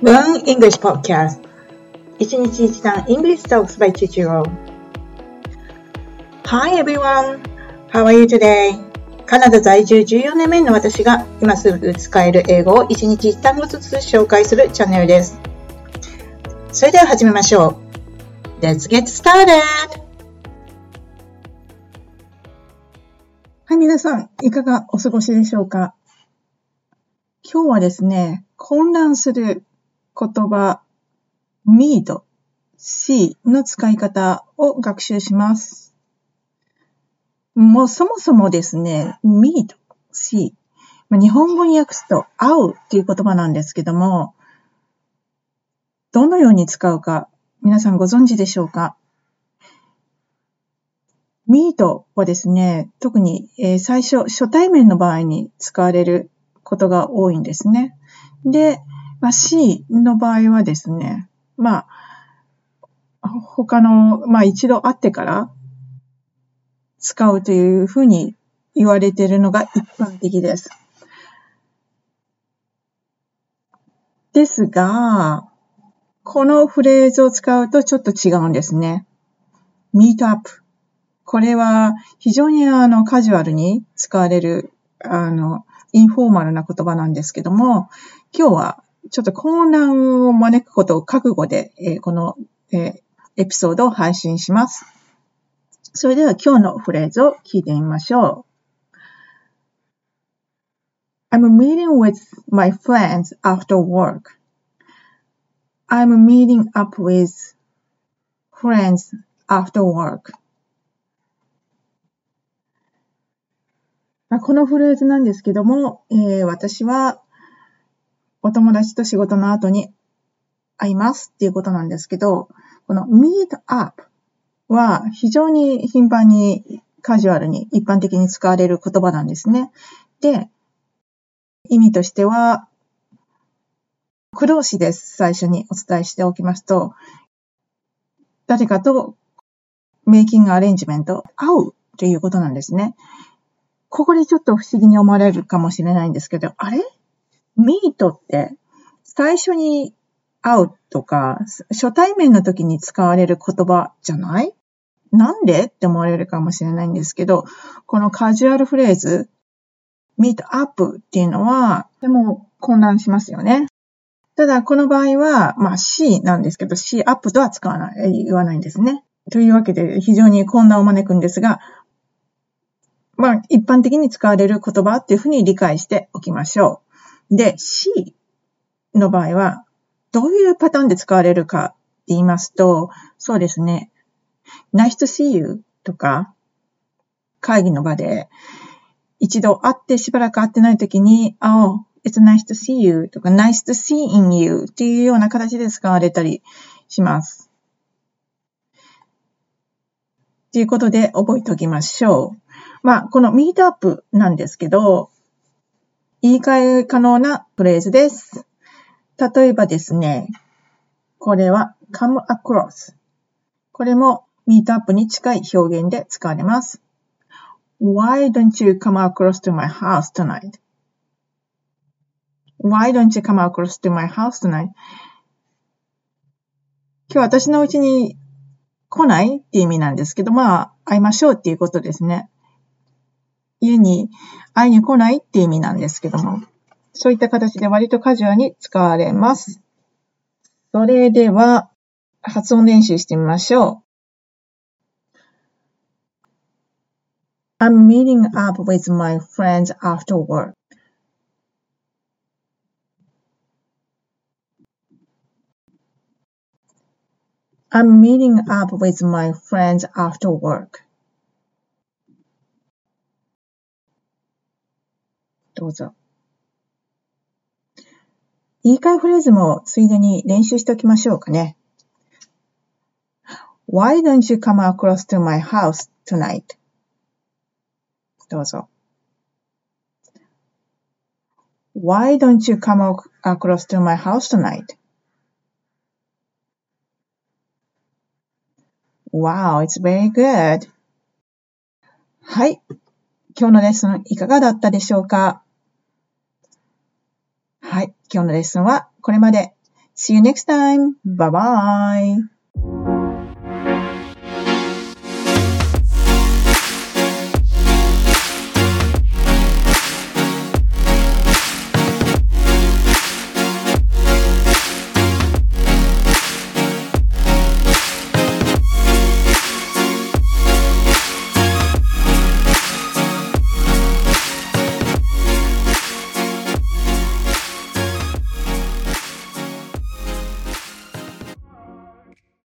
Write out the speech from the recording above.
Learn English Podcast 一日一単 English Talks by Chichiro Hi everyone! How are you today? カナダ在住14年目の私が今すぐ使える英語を一日一単語ずつ紹介するチャンネルです。それでは始めましょう。Let's get started! はい、皆さん、いかがお過ごしでしょうか今日はですね、混乱する言葉 need, see の使い方を学習します。もうそもそもですね、meet, see。日本語に訳すと会うっていう言葉なんですけども、どのように使うか皆さんご存知でしょうか？meet はですね、特に、最初、初対面の場合に使われることが多いんですね。で、まあ、C の場合はですね、まあ、他の、まあ一度会ってから使うというふうに言われているのが一般的です。ですが、このフレーズを使うとちょっと違うんですね。meet up。これは非常にあのカジュアルに使われるあのインフォーマルな言葉なんですけども、今日はちょっと混乱を招くことを覚悟で、えー、この、えー、エピソードを配信します。それでは今日のフレーズを聞いてみましょう。I'm meeting with my friends after work. I'm meeting up with friends after work. このフレーズなんですけども、えー、私はお友達と仕事の後に会いますっていうことなんですけど、この meet up は非常に頻繁にカジュアルに一般的に使われる言葉なんですね。で、意味としては、駆動詞です。最初にお伝えしておきますと、誰かとメイキングアレンジメント、会うということなんですね。ここでちょっと不思議に思われるかもしれないんですけど、あれ？ミートって最初に会うとか、初対面の時に使われる言葉じゃない？なんで？って思われるかもしれないんですけど、このカジュアルフレーズ、meet up っていうのは、でも混乱しますよね。ただ、この場合は、まあ C なんですけど、C up とは使わない、言わないんですね。というわけで、非常に混乱を招くんですが、まあ、一般的に使われる言葉っていうふうに理解しておきましょう。で、C の場合は、どういうパターンで使われるかって言いますと、そうですね。nice to see you とか、会議の場で、一度会ってしばらく会ってないときに、oh, it's nice to see you とか、nice to see in you っていうような形で使われたりします。ということで覚えておきましょう。まあ、このミートアップなんですけど、言い換え可能なフレーズです。例えばですね、これは come across。これも meet up に近い表現で使われます。Why don't you come across to my house tonight?Why don't you come across to my house tonight? 今日私のうちに来ないっていう意味なんですけど、まあ、会いましょうっていうことですね。家に会いに来ないっていう意味なんですけども、そういった形で割とカジュアルに使われます。それでは、発音練習してみましょう。I'm meeting up with my friends after work. I'm meeting up with my friends after work. どうぞ。言い換えフレーズもついでに練習しておきましょうかね。Why don't you come across to my house tonight? どうぞ。Why don't you come across to my house tonight? Wow, it's very good. はい。今日のレッスンいかがだったでしょうか。今日のレッスンはこれまで。See you next time. Bye bye.